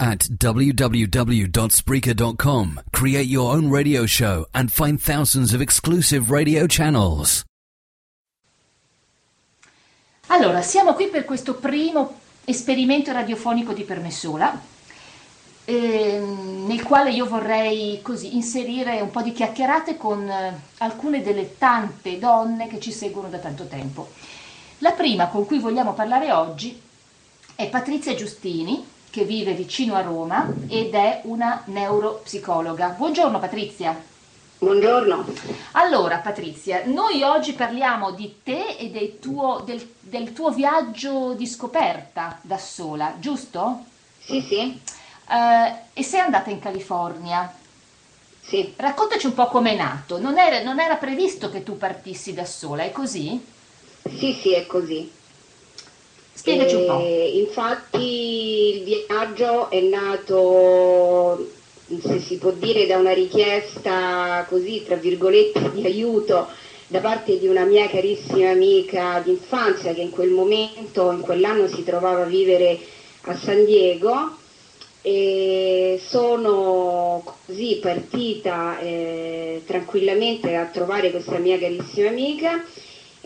At www.spreaker.com, create your own radio show and find thousands of exclusive radio channels. Allora, siamo qui per questo primo esperimento radiofonico di Permessola, ehm, nel quale io vorrei così inserire un po' di chiacchierate con eh, alcune delle tante donne che ci seguono da tanto tempo. La prima con cui vogliamo parlare oggi è Patrizia Giustini, che vive vicino a Roma ed è una neuropsicologa. Buongiorno Patrizia. Buongiorno. Allora Patrizia, noi oggi parliamo di te e del tuo, del, del tuo viaggio di scoperta da sola, giusto? Sì, sì. Uh, e sei andata in California. Sì. Raccontaci un po' com'è nato. Non era, non era previsto che tu partissi da sola, è così? Sì, sì, è così. Spiegaci un po'. Infatti il viaggio è nato, se si può dire, da una richiesta così, tra virgolette, di aiuto da parte di una mia carissima amica d'infanzia che in quel momento, in quell'anno si trovava a vivere a San Diego e sono così partita eh, tranquillamente a trovare questa mia carissima amica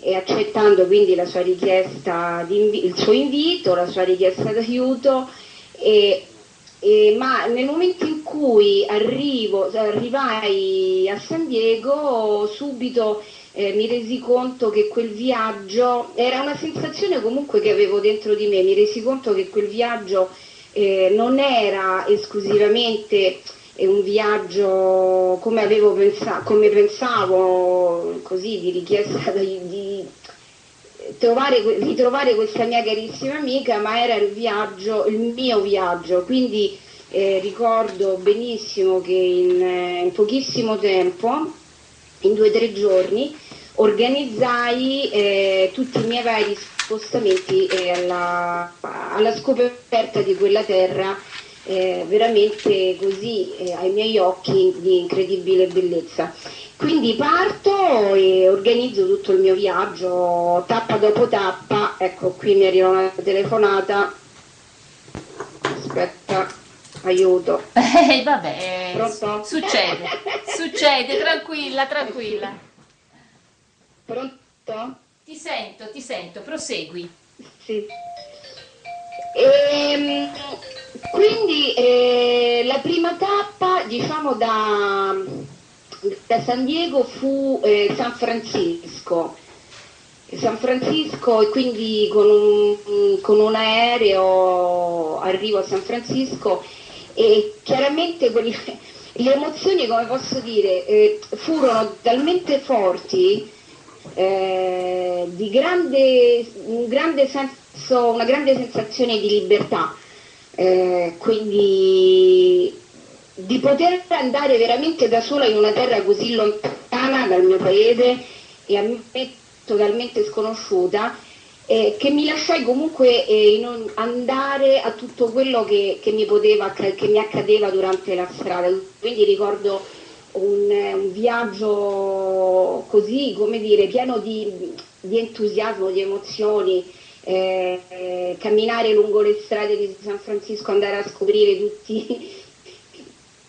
e accettando quindi richiesta il suo invito, la sua richiesta d'aiuto, e, e, ma nel momento in cui arrivo, arrivai a San Diego subito eh, mi resi conto che quel viaggio era una sensazione comunque che avevo dentro di me, mi resi conto che quel viaggio eh, non era esclusivamente è un viaggio come, pensato, come pensavo, così di richiesta di, di trovare, ritrovare questa mia carissima amica, ma era il viaggio, il mio viaggio, quindi eh, ricordo benissimo che in, eh, in, pochissimo tempo, in due o tre giorni, organizzai eh, tutti i miei vari spostamenti eh, alla, alla scoperta di quella terra eh, veramente così eh, ai miei occhi di incredibile bellezza. Quindi parto e organizzo tutto il mio viaggio tappa dopo tappa, ecco qui mi arriva una telefonata, aspetta, aiuto. Eh, vabbè, Pronto? succede, succede, tranquilla, tranquilla. Pronto? Ti sento, ti sento, prosegui. Sì. Ehm, quindi eh, la prima tappa, diciamo, da, da San Diego fu eh, San Francisco. San Francisco e quindi con un, con un, aereo arrivo a San Francisco e chiaramente quelle, le emozioni, come posso dire, eh, furono talmente forti eh, di grande, un grande senso, una grande sensazione di libertà eh, quindi di poter andare veramente da sola in una terra così lontana dal mio paese e a me totalmente sconosciuta, eh, che mi lasciai comunque eh, andare a tutto quello che, che, mi poteva, che, mi accadeva durante la strada. Quindi ricordo un, un viaggio così, come dire, pieno di, di entusiasmo, di emozioni eh, camminare lungo le strade di San Francisco, andare a scoprire tutti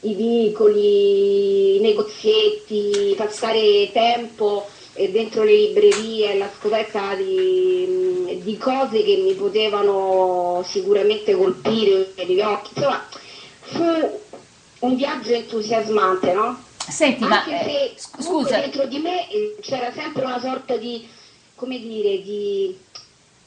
i vicoli, i negozietti, passare tempo eh, dentro le librerie alla scoperta di, di, cose che mi potevano sicuramente colpire gli occhi. Insomma, fu un viaggio entusiasmante, no? Senti, Anche ma, se eh, scusa. dentro di me c'era sempre una sorta di, come dire, di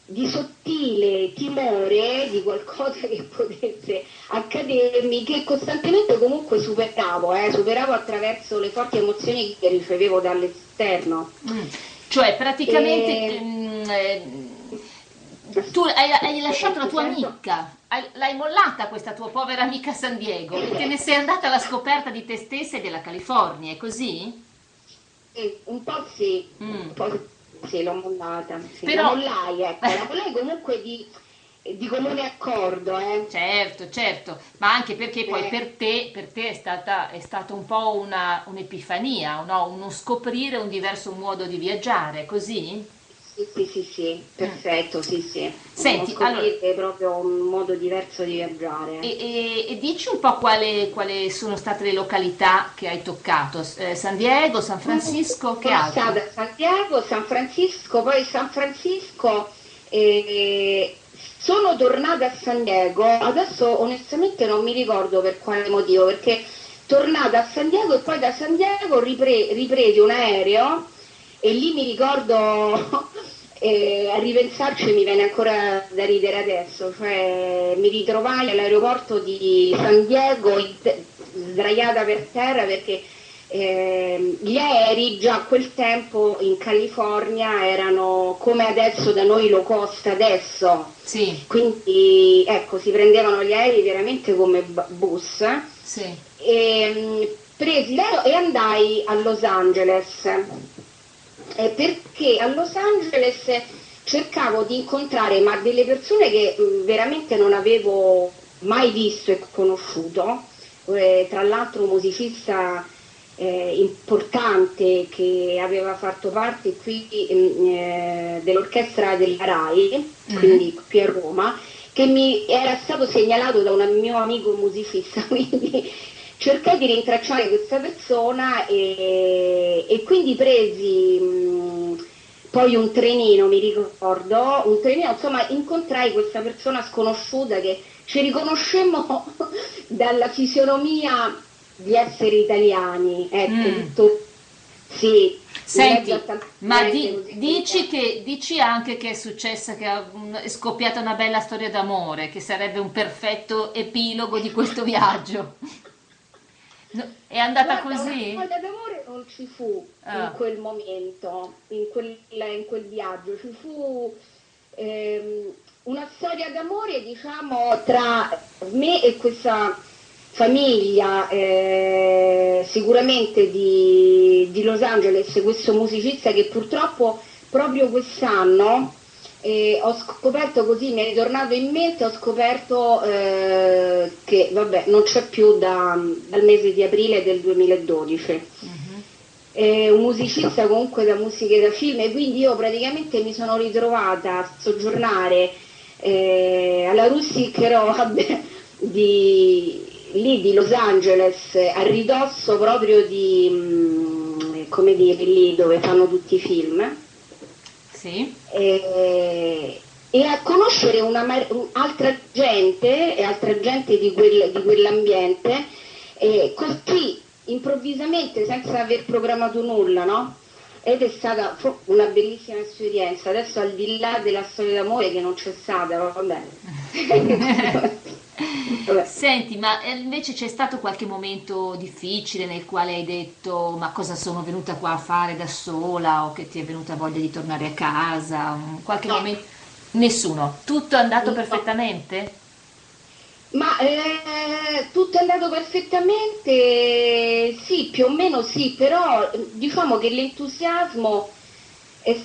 di sottile timore di qualcosa che potesse accadermi, che costantemente comunque superavo, eh, superavo attraverso le forti emozioni che ricevevo dall'esterno. Mm. Cioè praticamente e... mh, eh, tu hai, hai lasciato la tua certo. amica, hai, l'hai mollata questa tua povera amica San Diego e te ne sei andata alla scoperta di te stessa e della California, è così? Sì, un po' sì, mm. un po' sì sì, l'ho mollata. Sì, Però... La mollai, ecco, la mollai comunque di, di comune accordo. Eh. Certo, certo, ma anche perché poi eh. per te, per te è, stata, è stata un po' una, un'epifania, no? uno scoprire un diverso modo di viaggiare, così? Sì, sì, sì, sì, perfetto, sì, sì. Senti, allora, è proprio un modo diverso di viaggiare. E, e, e dici un po' quali, quali, sono state le località che hai toccato? Eh, San Diego, San Francisco, che altro? Stata San Diego, San Francisco, poi San Francisco... Eh, sono tornata a San Diego, adesso onestamente non mi ricordo per quale motivo, perché tornata a San Diego e poi da San Diego ripre- ripresi un aereo e lì mi ricordo, eh, a ripensarci mi viene ancora da ridere adesso, cioè mi ritrovai all'aeroporto di San Diego te- sdraiata per terra perché eh, gli aerei già a quel tempo in California erano come adesso da noi low cost adesso, sì. quindi ecco si prendevano gli aerei veramente come bus. Sì. E, mm, presi l'aereo e andai a Los Angeles eh, perché a Los Angeles cercavo di incontrare ma delle persone che mh, veramente non avevo mai visto e conosciuto, eh, tra l'altro un musicista eh, importante che aveva fatto parte qui eh, dell'orchestra della RAI, mm-hmm. quindi qui a Roma, che mi era stato segnalato da un mio amico musicista, quindi cercai di rintracciare questa persona e, e quindi presi mh, poi un trenino, mi ricordo, un trenino, insomma incontrai questa persona sconosciuta che ci riconoscemmo dalla fisionomia di essere italiani, ecco, mm. tutto, sì. Senti, ma di, dici, che, dici, anche che è successa, che è scoppiata una bella storia d'amore, che sarebbe un perfetto epilogo di questo viaggio. No, è andata Guarda, così? Una storia d'amore non ci fu ah. in quel momento, in quel, in quel viaggio, ci fu ehm, una storia d'amore diciamo tra me e questa famiglia eh, sicuramente di, di, Los Angeles, questo musicista che purtroppo proprio quest'anno eh, ho scoperto così, mi è ritornato in mente, ho scoperto eh, che vabbè, non c'è più da, dal mese di aprile del 2012. Uh-huh. È un musicista comunque da musica e da film e quindi io praticamente mi sono ritrovata a soggiornare eh, alla Rustic Road di, lì di Los Angeles, a ridosso proprio di, mm, come dire, lì dove fanno tutti i film. Sì. E, e a conoscere una, altra gente, altra gente di, quel, di quell'ambiente, e così improvvisamente, senza aver programmato nulla, no? Ed è stata una bellissima esperienza. Adesso al di là della storia d'amore che non c'è stata, va bene. Senti, ma eh, invece c'è stato qualche momento difficile nel quale hai detto ma cosa sono venuta qua a fare da sola o che ti è venuta voglia di tornare a casa? Qualche no. momento? Nessuno. Tutto è andato no. perfettamente? Ma eh, tutto è andato perfettamente, sì, più o meno sì, però diciamo che l'entusiasmo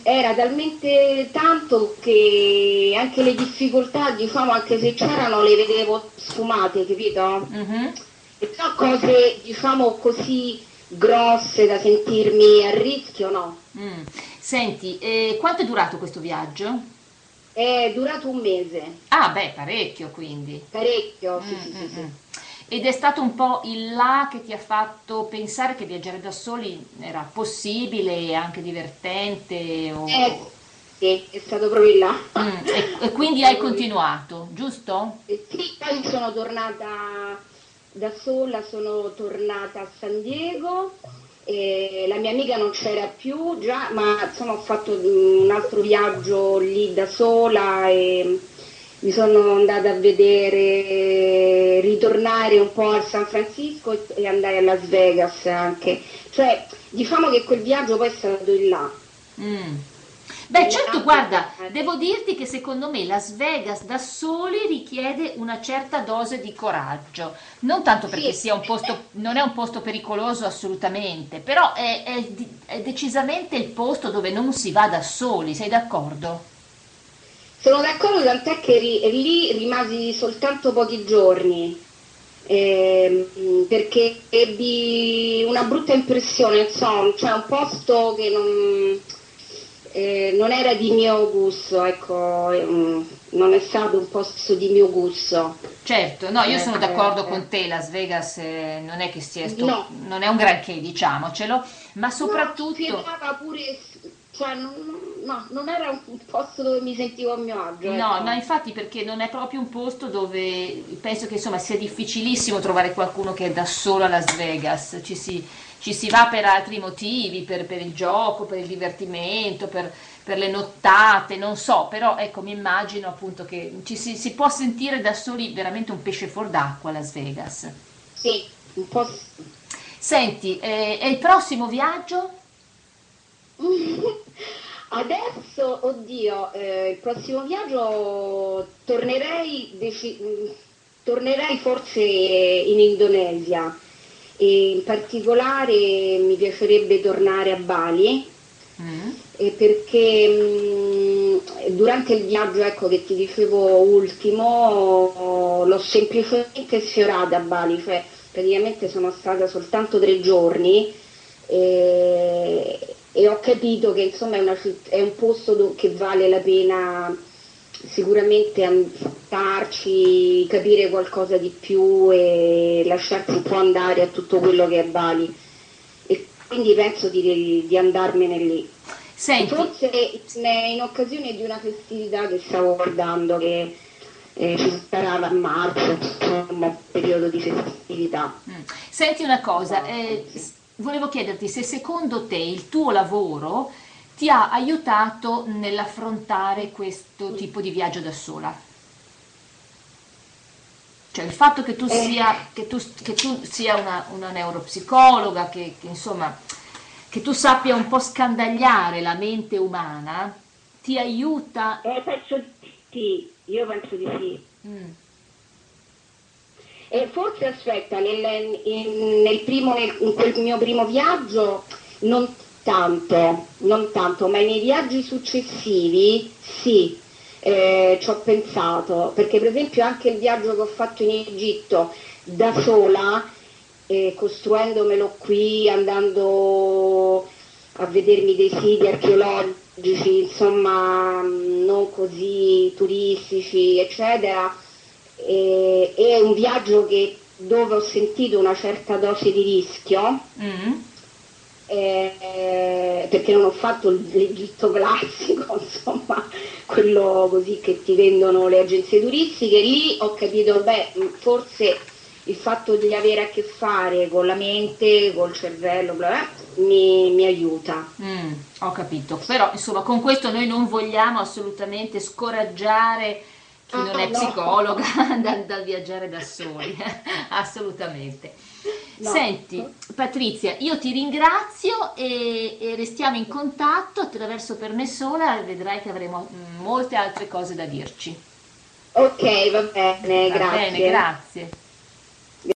era talmente tanto che anche le difficoltà, diciamo, anche se c'erano, le vedevo sfumate, capito? Mm-hmm. E però cose, diciamo, così grosse da sentirmi a rischio, no. Mm. Senti, eh, quanto è durato questo viaggio? È durato un mese. Ah, beh, parecchio quindi. Parecchio, sì, mm, sì, sì, sì. Ed è stato un po' il là che ti ha fatto pensare che viaggiare da soli era possibile e anche divertente? O... Eh, sì, è stato proprio il là. Mm, e, e, quindi hai continuato, giusto? Eh, sì, poi sono tornata da sola, sono tornata a San Diego. la mia amica non c'era più già, ma insomma ho fatto un altro viaggio lì da sola e mi sono andata a vedere, ritornare un po' a San Francisco e andare a Las Vegas anche. Cioè, diciamo che quel viaggio poi è stato in là. Mm. Beh, certo, guarda, devo dirti che secondo me Las Vegas da soli richiede una certa dose di coraggio, non tanto perché sì. sia un posto, non è un posto pericoloso assolutamente, però è, è, è decisamente il posto dove non si va da soli, sei d'accordo? Sono d'accordo, tant'è che ri, lì rimasi soltanto pochi giorni, eh, perché ebbi una brutta impressione, insomma, cioè un posto che non... eh, non era di mio gusto, ecco, mm, non è stato un posto di mio gusto. Certo, no, io sono Eh, d'accordo eh, con te, Las Vegas eh, non è che sia sto- No. non è un granché, diciamocelo, ma No, soprattutto spiegava pure, cioè, non, no, non era un posto dove mi sentivo a mio agio. No, ecco. no, infatti perché non è proprio un posto dove penso che insomma sia difficilissimo trovare qualcuno che è da solo a Las Vegas, ci si, ci si va per altri motivi, per, per il gioco, per il divertimento, per, per le nottate, non so, però ecco mi immagino appunto che ci si, si può sentire da soli veramente un pesce fuor d'acqua a Las Vegas. Sì, un po'. Senti, eh, e il prossimo viaggio? Adesso, oddio, eh, il prossimo viaggio tornerei, mm, tornerei forse in Indonesia e in particolare mi piacerebbe tornare a Bali Mm. eh, perché mh, durante il viaggio ecco, che ti dicevo ultimo l'ho semplicemente sfiorata a Bali, cioè praticamente sono stata soltanto tre giorni e, e ho capito che insomma è, una è un posto do- che vale la pena sicuramente andarci, capire qualcosa di più e lasciarsi un po' andare a tutto quello che è Bali. E quindi penso di, di andarmene lì. Senti, Forse in, in occasione di una festività che stavo guardando che eh, ci sarà a marzo, insomma, un periodo di festività. Mm. Senti una cosa, eh, volevo chiederti se secondo te il tuo lavoro ti ha aiutato nell'affrontare questo tipo di viaggio da sola? Cioè il fatto che tu Eh. sia, che tu, che tu sia una, una neuropsicologa, che, che, insomma, che tu sappia un po' scandagliare la mente umana, ti aiuta? Eh, penso di sì, io penso di sì. Mm. E forse aspetta, nel, in, nel primo, nel- in quel mio primo viaggio non tanto, non tanto, ma nei viaggi successivi sì, eh, ci ho pensato, perché per esempio anche il viaggio che ho fatto in Egitto da sola, eh, costruendomelo qui, andando a vedermi dei siti archeologici, insomma, non così turistici, eccetera, e- è un viaggio che- dove ho sentito una certa dose di rischio, Mm. eh, perché non ho fatto l'Egitto classico, insomma, quello così che ti vendono le agenzie turistiche, lì ho capito, beh, mh, forse il fatto di avere a che fare con la mente, col cervello, bla bla, mi, mi aiuta. Mm, ho capito, però insomma con questo noi non vogliamo assolutamente scoraggiare chi Ah, non è no. psicologa dal, dal viaggiare da soli, assolutamente. No. Senti Patrizia, io ti ringrazio e, e restiamo in contatto attraverso Per me sola e vedrai che avremo mm, molte altre cose da dirci. Ok, va bene, Va grazie. bene, grazie.